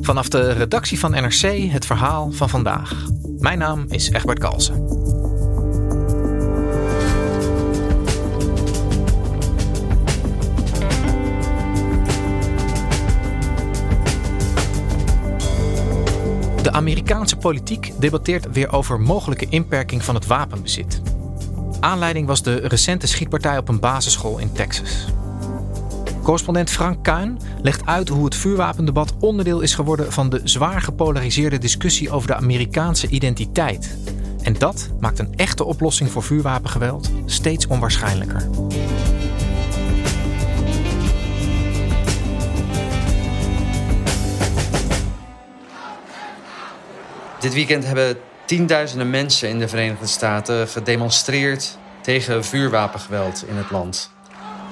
Vanaf de redactie van NRC het verhaal van vandaag. Mijn naam is Egbert Kalsen. De Amerikaanse politiek debatteert weer over mogelijke inperking van het wapenbezit. Aanleiding was de recente schietpartij op een basisschool in Texas. Correspondent Frank Kuin legt uit hoe het vuurwapendebat onderdeel is geworden van de zwaar gepolariseerde discussie over de Amerikaanse identiteit. En dat maakt een echte oplossing voor vuurwapengeweld steeds onwaarschijnlijker. Dit weekend hebben tienduizenden mensen in de Verenigde Staten gedemonstreerd tegen vuurwapengeweld in het land.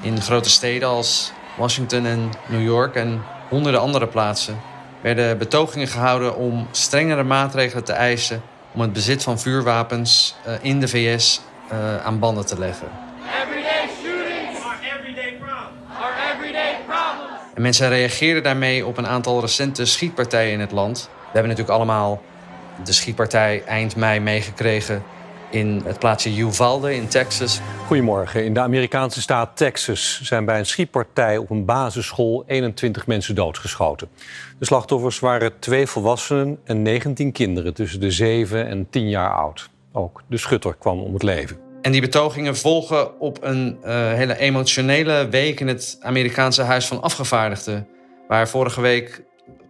In grote steden als Washington en New York en honderden andere plaatsen werden betogingen gehouden om strengere maatregelen te eisen om het bezit van vuurwapens eh, in de VS eh, aan banden te leggen. En mensen reageerden daarmee op een aantal recente schietpartijen in het land. We hebben natuurlijk allemaal de schietpartij eind mei meegekregen in het plaatsje Uvalde in Texas. Goedemorgen. In de Amerikaanse staat Texas zijn bij een schietpartij op een basisschool 21 mensen doodgeschoten. De slachtoffers waren twee volwassenen en 19 kinderen tussen de 7 en 10 jaar oud. Ook de schutter kwam om het leven. En die betogingen volgen op een uh, hele emotionele week in het Amerikaanse Huis van Afgevaardigden, waar vorige week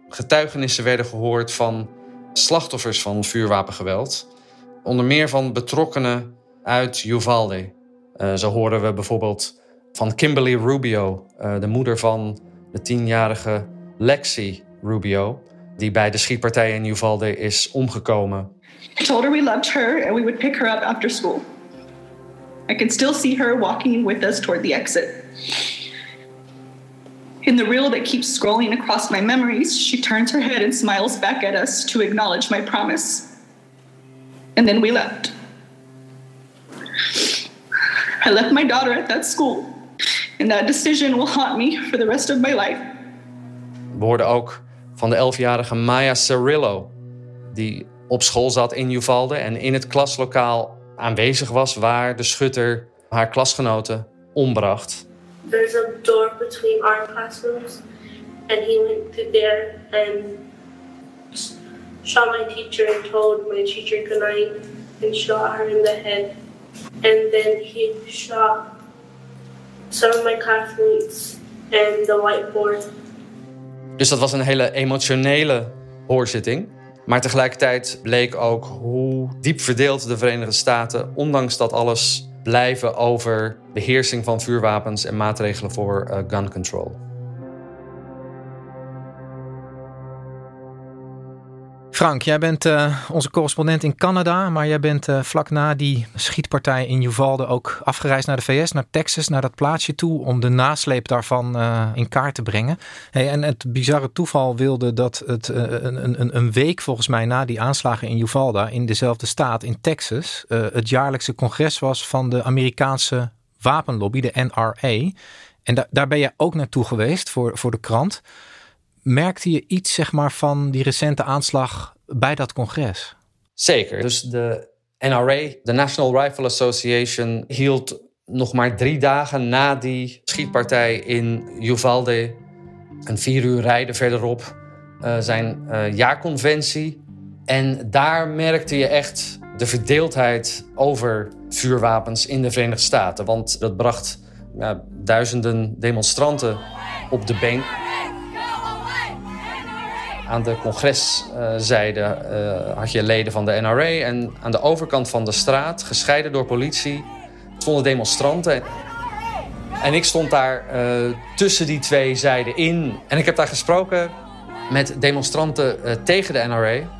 getuigenissen werden gehoord van slachtoffers van vuurwapengeweld. Onder meer van betrokkenen uit Uvalde. Uh, zo horen we bijvoorbeeld van Kimberly Rubio, uh, de moeder van de tienjarige Lexi Rubio, die bij de schietpartij in Uvalde is omgekomen. I told her we loved her and we would pick her up after school. I can still see her walking with us toward the exit. In the reel that keeps scrolling across my memories, she turns her head and smiles back at us to acknowledge my promise. And then we left. I left my daughter at that school, and that decision will haunt me for the rest of my life. We hoorden ook van de 11-jarige Maya Cirillo, die op school zat in Uvalde en in het klaslokaal aanwezig was waar de schutter haar klasgenoten ombracht. there's a door between our classrooms, and he went through there and shot my teacher and told my teacher goodnight and shot her in the head. And then he shot some of my classmates and the whiteboard. Dus dat was een hele emotionele hoorzitting. Maar tegelijkertijd bleek ook hoe diep verdeeld de Verenigde Staten, ondanks dat alles blijven over beheersing van vuurwapens en maatregelen voor uh, gun control. Frank, jij bent uh, onze correspondent in Canada, maar jij bent uh, vlak na die schietpartij in Uvalde ook afgereisd naar de VS, naar Texas, naar dat plaatsje toe, om de nasleep daarvan uh, in kaart te brengen. Hey, en het bizarre toeval wilde dat het een, een, week volgens mij na die aanslagen in Uvalde, in dezelfde staat, in Texas, het jaarlijkse congres was van de Amerikaanse wapenlobby, de NRA. En da daar ben je ook naartoe geweest voor, voor de krant merkte je iets zeg maar, van die recente aanslag bij dat congres? Zeker. Dus de NRA, de National Rifle Association, hield nog maar drie dagen na die schietpartij in Uvalde, een vier uur rijden verderop, uh, zijn uh, jaarconventie. En daar merkte je echt de verdeeldheid over vuurwapens in de Verenigde Staten. Want dat bracht duizenden demonstranten op de been aan de congreszijde uh, had je leden van de NRA. En aan de overkant van de straat, gescheiden door politie, stonden demonstranten. En ik stond daar uh, tussen die twee zijden in. En ik heb daar gesproken met demonstranten uh, tegen de NRA.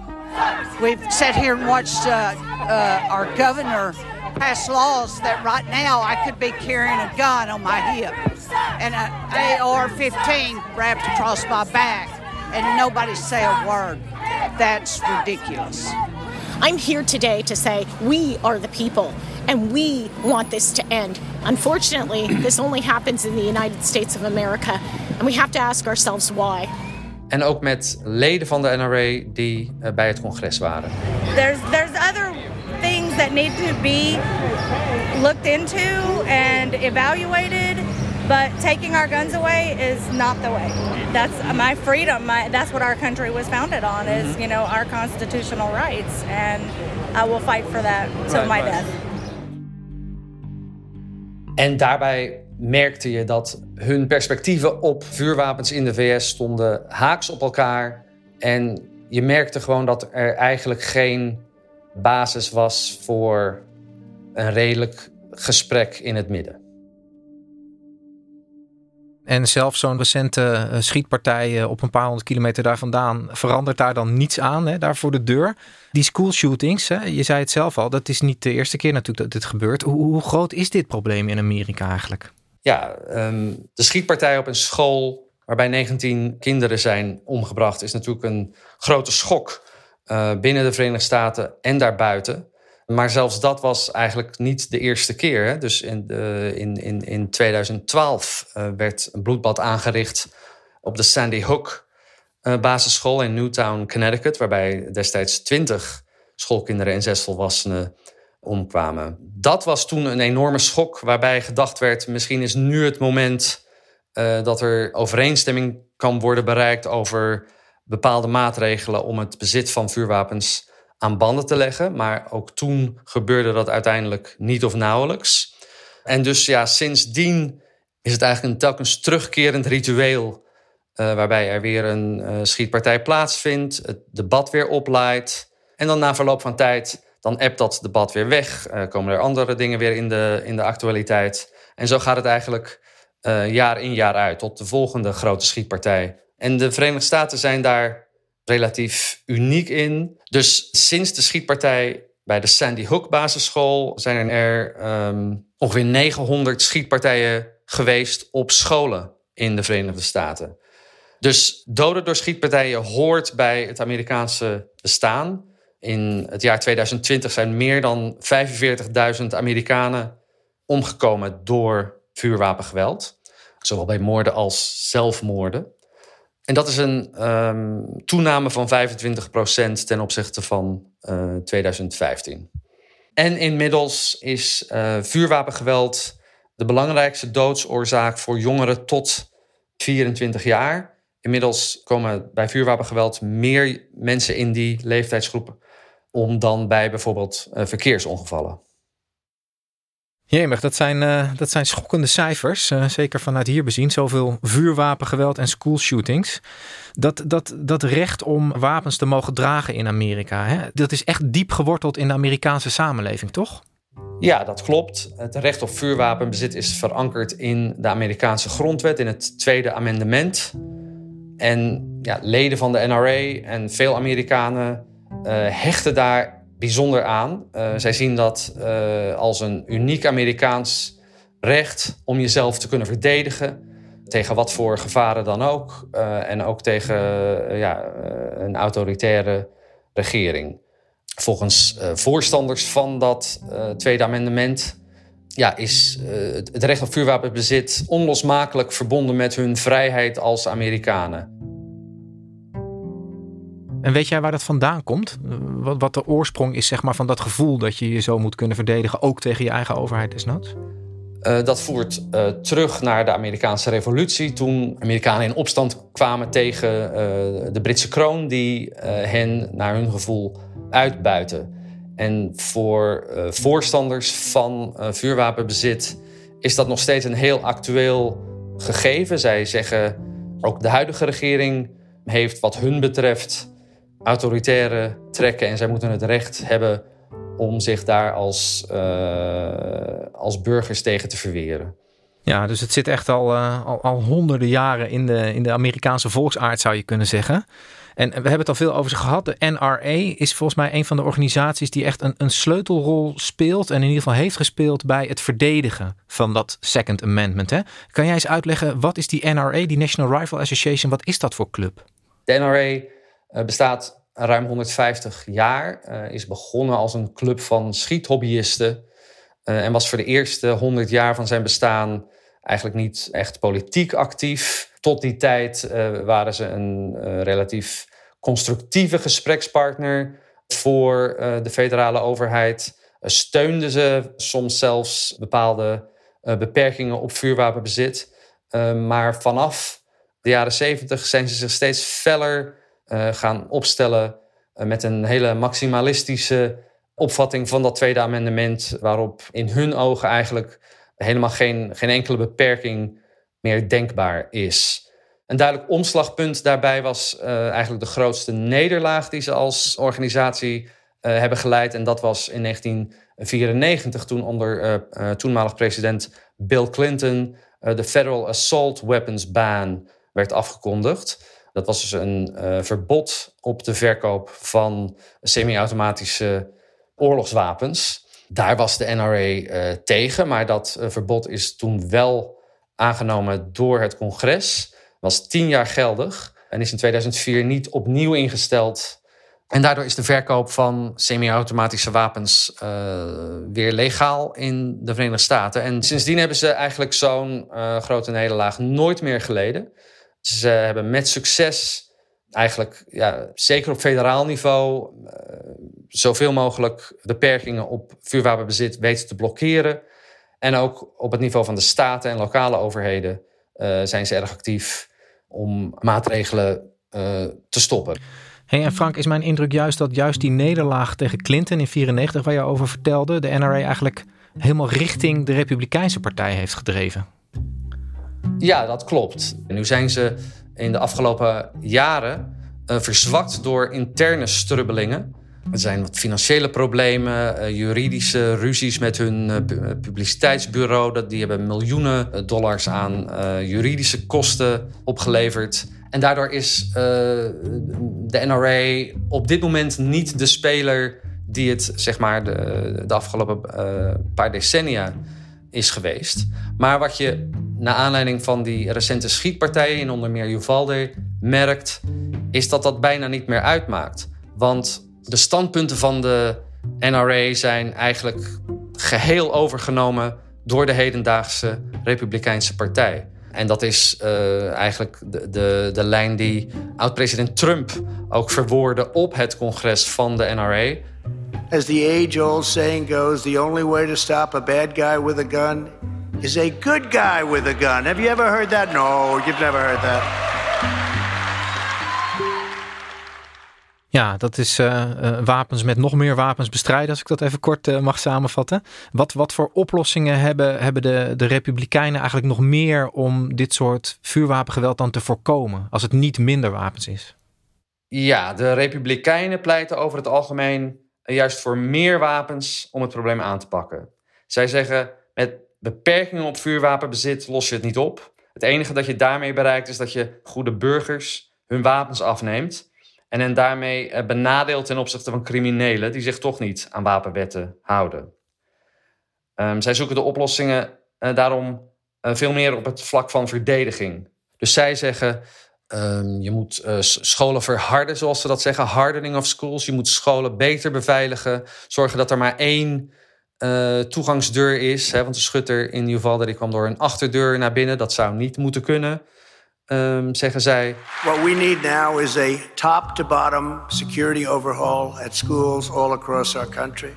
We've sat here and watched uh, uh, our governor pass laws that right now I could be carrying a gun on my hip and an AR-15 wrapped across my back and nobody say a word. That's ridiculous. I'm here today to say we are the people and we want this to end. Unfortunately, this only happens in the United States of America and we have to ask ourselves why. En ook met leden van de NRA die uh, bij het congres waren. There's there's other things that need to be looked into and evaluated. But taking our guns away is not the way. That's my freedom. My, that's what our country was founded on is, mm-hmm. you know, our constitutional rights. And I will fight for that till my death. En daarbij merkte je dat hun perspectieven op vuurwapens in de VS stonden haaks op elkaar. En je merkte gewoon dat er eigenlijk geen basis was voor een redelijk gesprek in het midden. En zelfs zo'n recente eh, schietpartij eh, op een paar honderd kilometer daar vandaan verandert daar dan niets aan, hè, daar voor de deur. Die school shootings, hè, je zei het zelf al, dat is niet de eerste keer natuurlijk dat dit gebeurt. Hoe, groot is dit probleem in Amerika eigenlijk? Ja, um, de schietpartij op een school waarbij 19 kinderen zijn omgebracht, is natuurlijk een grote schok uh, binnen de Verenigde Staten en daarbuiten. Maar zelfs dat was eigenlijk niet de eerste keer. Hè? Dus in, in, in, in 2012 uh, werd een bloedbad aangericht op de Sandy Hook uh, basisschool in Newtown, Connecticut, waarbij destijds 20 schoolkinderen en zes volwassenen omkwamen. Dat was toen een enorme schok, waarbij gedacht werd: misschien is nu het moment uh, dat er overeenstemming kan worden bereikt over bepaalde maatregelen om het bezit van vuurwapens aan banden te leggen. Maar ook toen gebeurde dat uiteindelijk niet of nauwelijks. En dus ja, sindsdien is het eigenlijk een telkens terugkerend ritueel. Uh, waarbij er weer een uh, schietpartij plaatsvindt, het debat weer oplaait. En dan na verloop van tijd, dan appt dat debat weer weg. Uh, komen er andere dingen weer in de, in de actualiteit. En zo gaat het eigenlijk jaar in jaar uit tot de volgende grote schietpartij. En de Verenigde Staten zijn daar relatief uniek in. Dus sinds de schietpartij bij de Sandy Hook basisschool zijn er um, ongeveer 900 schietpartijen geweest op scholen in de Verenigde Staten. Dus doden door schietpartijen hoort bij het Amerikaanse bestaan. In het jaar 2020 zijn meer dan 45.000 Amerikanen omgekomen door vuurwapengeweld. Zowel bij moorden als zelfmoorden. En dat is een um, toename van 25% ten opzichte van uh, eh, 2015. En inmiddels is uh, vuurwapengeweld de belangrijkste doodsoorzaak voor jongeren tot 24 jaar. Inmiddels komen bij vuurwapengeweld meer mensen in die leeftijdsgroep om dan bij bijvoorbeeld uh, verkeersongevallen. Jemig, dat zijn, uh, dat zijn schokkende cijfers. Uh, zeker vanuit hier bezien. Zoveel vuurwapengeweld en schoolshootings. Dat, dat, dat recht om wapens te mogen dragen in Amerika. Hè? Dat is echt diep geworteld in de Amerikaanse samenleving, toch? Ja, dat klopt. Het recht op vuurwapenbezit is verankerd in de Amerikaanse grondwet, in het Tweede Amendement. En ja, leden van de NRA en veel Amerikanen uh, hechten daar bijzonder aan. Uh, zij zien dat uh, als een uniek Amerikaans recht om jezelf te kunnen verdedigen. Tegen wat voor gevaren dan ook. Uh, en ook tegen ja, een autoritaire regering. Volgens voorstanders van dat Tweede Amendement ja, is het recht op vuurwapenbezit onlosmakelijk verbonden met hun vrijheid als Amerikanen. En weet jij waar dat vandaan komt? Wat, wat de oorsprong is zeg maar, van dat gevoel dat je je zo moet kunnen verdedigen, ook tegen je eigen overheid desnoods? Uh, dat voert uh, terug naar de Amerikaanse revolutie. Toen Amerikanen in opstand kwamen tegen uh, de Britse kroon, die hen naar hun gevoel uitbuiten. En voor voorstanders van vuurwapenbezit is dat nog steeds een heel actueel gegeven. Zij zeggen ook de huidige regering heeft wat hun betreft autoritaire trekken en zij moeten het recht hebben om zich daar als, uh, als burgers tegen te verweren. Ja, dus het zit echt al, uh, al, al, honderden jaren in de, in de Amerikaanse volksaard, zou je kunnen zeggen. En we hebben het al veel over ze gehad. De NRA is volgens mij een van de organisaties die echt een, een sleutelrol speelt. En in ieder geval heeft gespeeld bij het verdedigen van dat Second Amendment. Hè? Kan jij eens uitleggen, wat is die NRA, die National Rifle Association, wat is dat voor club? De NRA eh, bestaat ruim 150 jaar. Uh, is begonnen als een club van schiethobbyisten. Uh, en was voor de eerste 100 jaar van zijn bestaan eigenlijk niet echt politiek actief. Tot die tijd waren ze een relatief constructieve gesprekspartner voor de federale overheid. steunden ze soms zelfs bepaalde beperkingen op vuurwapenbezit. maar vanaf de jaren 70 zijn ze zich steeds feller uh, gaan opstellen uh, met een hele maximalistische opvatting van dat tweede amendement, waarop in hun ogen eigenlijk helemaal geen, geen enkele beperking meer denkbaar is. Een duidelijk omslagpunt daarbij was uh, eigenlijk de grootste nederlaag die ze als organisatie hebben geleid. En dat was in 1994, toen onder toenmalig president Bill Clinton de Federal Assault Weapons Ban werd afgekondigd. Dat was dus een uh, verbod op de verkoop van semi-automatische oorlogswapens. Daar was de NRA eh, tegen, maar dat uh, verbod is toen wel aangenomen door het congres. Was tien jaar geldig en is in 2004 niet opnieuw ingesteld. En daardoor is de verkoop van semi-automatische wapens weer legaal in de Verenigde Staten. En sindsdien hebben ze eigenlijk zo'n grote nederlaag nooit meer geleden. Ze hebben met succes eigenlijk, ja, zeker op federaal niveau, uh, zoveel mogelijk beperkingen op vuurwapenbezit weten te blokkeren. En ook op het niveau van de staten en lokale overheden uh, zijn ze erg actief om maatregelen te stoppen. Hey, en Frank, is mijn indruk juist dat juist die nederlaag tegen Clinton in 94, waar je over vertelde, de NRA eigenlijk helemaal richting de Republikeinse partij heeft gedreven? Ja, dat klopt. En nu zijn ze in de afgelopen jaren uh, verzwakt door interne strubbelingen. Er zijn wat financiële problemen, uh, juridische ruzies met hun uh, publiciteitsbureau. Dat, die hebben miljoenen dollars aan juridische kosten opgeleverd. En daardoor is de NRA op dit moment niet de speler die het zeg maar, de, de afgelopen paar decennia is geweest. Maar wat je na aanleiding van die recente schietpartijen in onder meer Uvalde merkt, is dat dat bijna niet meer uitmaakt. Want de standpunten van de NRA zijn eigenlijk geheel overgenomen door de hedendaagse Republikeinse Partij. En dat is uh, eigenlijk de, de, de lijn die oud-president Trump ook verwoordde op het congres van de NRA. As the age-old saying goes, the only way to stop a bad guy with a gun is a good guy with a gun. Have you ever heard that? No, you've never heard that. Ja, dat is uh, uh, wapens met nog meer wapens bestrijden, als ik dat even kort uh, mag samenvatten. Wat, wat voor oplossingen hebben, hebben de, de Republikeinen eigenlijk nog meer om dit soort vuurwapengeweld dan te voorkomen, als het niet minder wapens is? Ja, de Republikeinen pleiten over het algemeen juist voor meer wapens om het probleem aan te pakken. Zij zeggen, met beperkingen op vuurwapenbezit los je het niet op. Het enige dat je daarmee bereikt is dat je goede burgers hun wapens afneemt. En hen daarmee eh, benadeelt ten opzichte van criminelen die zich toch niet aan wapenwetten houden. Um, zij zoeken de oplossingen uh, daarom uh, veel meer op het vlak van verdediging. Dus zij zeggen: um, je moet uh, scholen verharden, zoals ze dat zeggen, hardening of schools. Je moet scholen beter beveiligen, zorgen dat er maar één uh, toegangsdeur is. Hè, want de schutter in geval die kwam door een achterdeur naar binnen. Dat zou niet moeten kunnen, um, zeggen zij. What we need now is a top-to-bottom security overhaul at schools all across our country.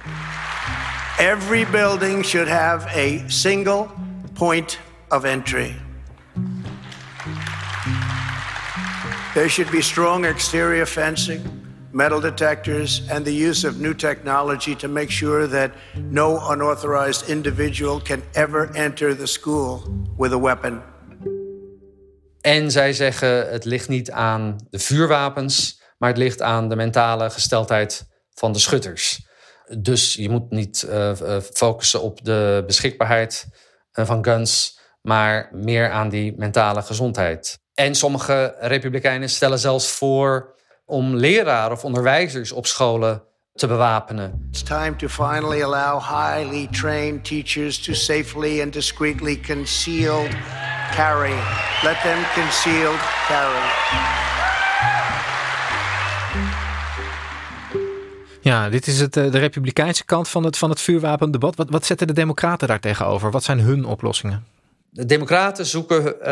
Every building should have a single point of entry. There should be strong exterior fencing metal detectors, and the use of new technology to make sure that no unauthorized individual can ever enter the school with a weapon. En zij zeggen het ligt niet aan de vuurwapens, maar het ligt aan de mentale gesteldheid van de schutters. Dus je moet niet uh, focussen op de beschikbaarheid uh, van guns, maar meer aan die mentale gezondheid. En sommige republikeinen stellen zelfs voor om leraren of onderwijzers op scholen te bewapenen. It's time to finally allow highly trained teachers to safely and discreetly concealed carry. Let them concealed carry. Ja, dit is het, eh, de republikeinse kant van het, van het vuurwapendebat. Wat, wat zetten de democraten daar tegenover? Wat zijn hun oplossingen? De Democraten zoeken uh,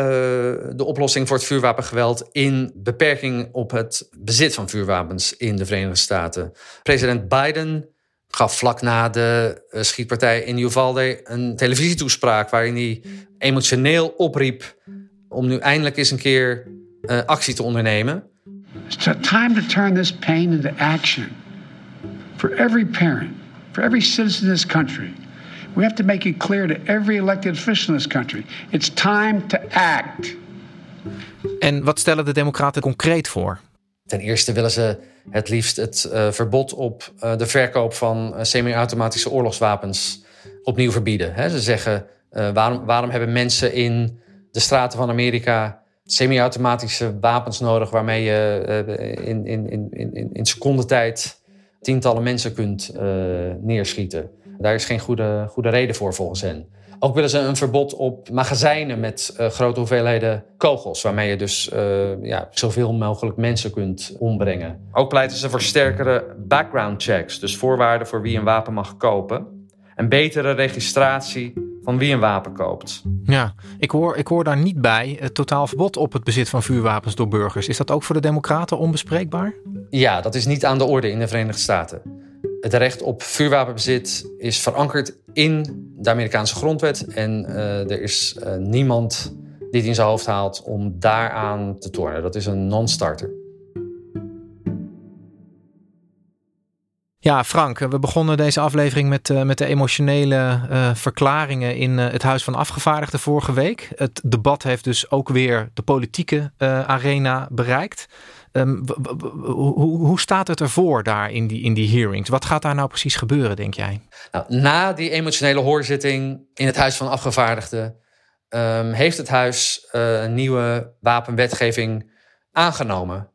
de oplossing voor het vuurwapengeweld in beperking op het bezit van vuurwapens in de Verenigde Staten. President Biden gaf vlak na de uh, schietpartij in Uvalde een televisietoespraak waarin hij emotioneel opriep om nu eindelijk eens een keer uh, actie te ondernemen. It's time to turn this pain into action. For every parent, for every citizen in this country. We have to make it clear to every elected official in this country. It's time to act. En wat stellen de Democraten concreet voor? Ten eerste willen ze het liefst het uh, verbod op uh, de verkoop van uh, semi-automatische oorlogswapens opnieuw verbieden. He, ze zeggen: waarom, waarom hebben mensen in de straten van Amerika semi-automatische wapens nodig waarmee je in, in, in, in, in secondentijd tientallen mensen kunt neerschieten? Daar is geen goede, goede reden voor volgens hen. Ook willen ze een verbod op magazijnen met uh, grote hoeveelheden kogels, waarmee je dus uh, ja, zoveel mogelijk mensen kunt ombrengen. Ook pleiten ze voor sterkere background checks, dus voorwaarden voor wie een wapen mag kopen. En betere registratie van wie een wapen koopt. Ja, ik hoor, ik hoor daar niet bij het totaal verbod op het bezit van vuurwapens door burgers. Is dat ook voor de Democraten onbespreekbaar? Ja, dat is niet aan de orde in de Verenigde Staten. Het recht op vuurwapenbezit is verankerd in de Amerikaanse grondwet. En uh, er is uh, niemand die het in zijn hoofd haalt om daaraan te tornen. Dat is een non-starter. Ja, Frank, we begonnen deze aflevering met, uh, met de emotionele verklaringen in het Huis van Afgevaardigden vorige week. Het debat heeft dus ook weer de politieke arena bereikt. Um, hoe, hoe staat het ervoor daar in die, in die hearings? Wat gaat daar nou precies gebeuren, denk jij? Nou, na die emotionele hoorzitting in het Huis van Afgevaardigden um, heeft het Huis een nieuwe wapenwetgeving aangenomen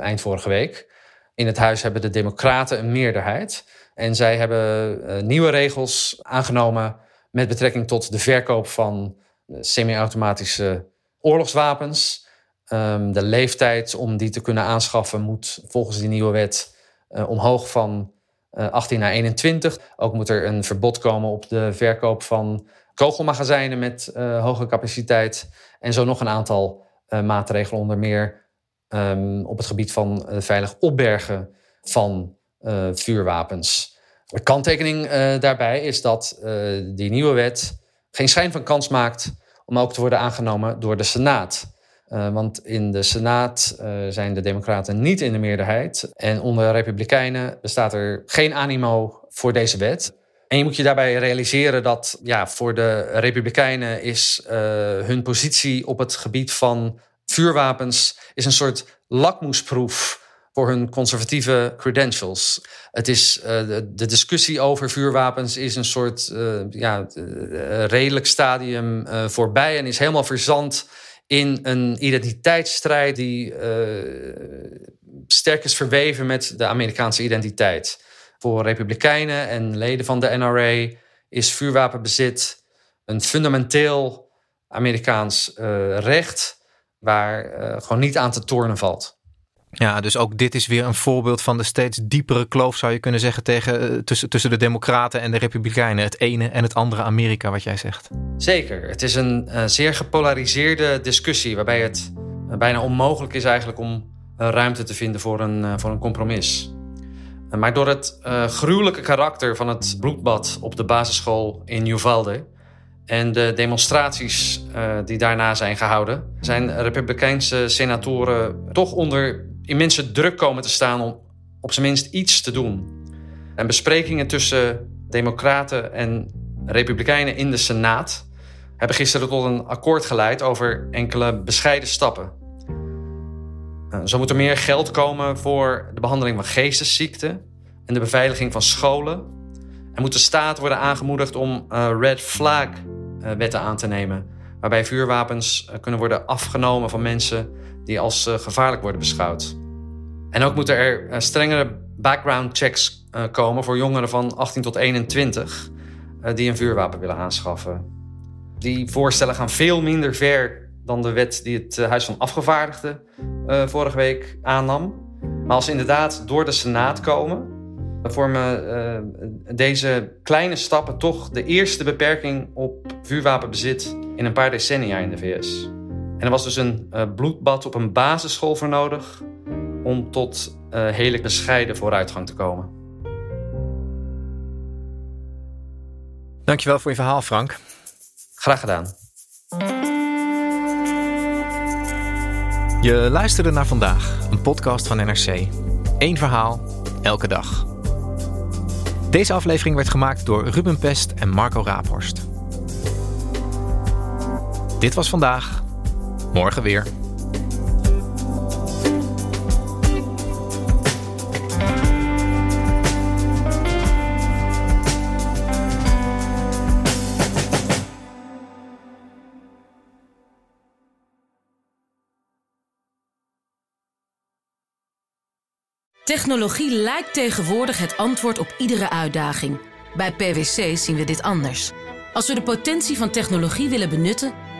eind vorige week. In het huis hebben de Democraten een meerderheid. En zij hebben uh, nieuwe regels aangenomen met betrekking tot de verkoop van semi-automatische oorlogswapens. Um, de leeftijd om die te kunnen aanschaffen moet volgens die nieuwe wet uh, omhoog van uh, 18 naar 21. Ook moet er een verbod komen op de verkoop van kogelmagazijnen met uh, hoge capaciteit. En zo nog een aantal maatregelen, onder meer um, op het gebied van veilig opbergen van vuurwapens. De kanttekening daarbij is dat die nieuwe wet geen schijn van kans maakt om ook te worden aangenomen door de Senaat. Want in de Senaat zijn de Democraten niet in de meerderheid. En onder Republikeinen bestaat er geen animo voor deze wet. En je moet je daarbij realiseren dat ja, voor de Republikeinen is hun positie op het gebied van vuurwapens is een soort lakmoesproef voor hun conservatieve credentials. Het is, de, discussie over vuurwapens is een soort ja, redelijk stadium voorbij en is helemaal verzand in een identiteitsstrijd die sterk is verweven met de Amerikaanse identiteit. Voor Republikeinen en leden van de NRA is vuurwapenbezit een fundamenteel Amerikaans recht waar uh, gewoon niet aan te tornen valt. Ja, dus ook dit is weer een voorbeeld van de steeds diepere kloof, zou je kunnen zeggen, tegen, uh, tussen, tussen de Democraten en de Republikeinen. Het ene en het andere Amerika, wat jij zegt. Zeker. Het is een uh, zeer gepolariseerde discussie, waarbij het bijna onmogelijk is eigenlijk om ruimte te vinden voor een, voor een compromis. Maar door het gruwelijke karakter van het bloedbad op de basisschool in Uvalde en de demonstraties die daarna zijn gehouden, zijn Republikeinse senatoren toch onder immense druk komen te staan om op zijn minst iets te doen. En besprekingen tussen Democraten en Republikeinen in de Senaat hebben gisteren tot een akkoord geleid over enkele bescheiden stappen. Uh, zo moet er meer geld komen voor de behandeling van geestesziekten en de beveiliging van scholen. Er moet de staat worden aangemoedigd om uh, red flag uh, wetten aan te nemen. Waarbij vuurwapens kunnen worden afgenomen van mensen die als gevaarlijk worden beschouwd. En ook moeten er strengere background checks komen voor jongeren van 18 tot 21 die een vuurwapen willen aanschaffen. Die voorstellen gaan veel minder ver dan de wet die het Huis van Afgevaardigden vorige week aannam. Maar als ze inderdaad door de Senaat komen, vormen uh, deze kleine stappen toch de eerste beperking op vuurwapenbezit in een paar decennia in de VS. En er was dus een uh, bloedbad op een basisschool voor nodig om tot uh, hele bescheiden vooruitgang te komen. Dankjewel voor je verhaal, Frank. Graag gedaan. Je luisterde naar vandaag, een podcast van NRC. Eén verhaal, elke dag. Deze aflevering werd gemaakt door Ruben Pest en Marco Raaphorst. Dit was vandaag. Morgen weer. Technologie lijkt tegenwoordig het antwoord op iedere uitdaging. Bij PwC zien we dit anders. Als we de potentie van technologie willen benutten,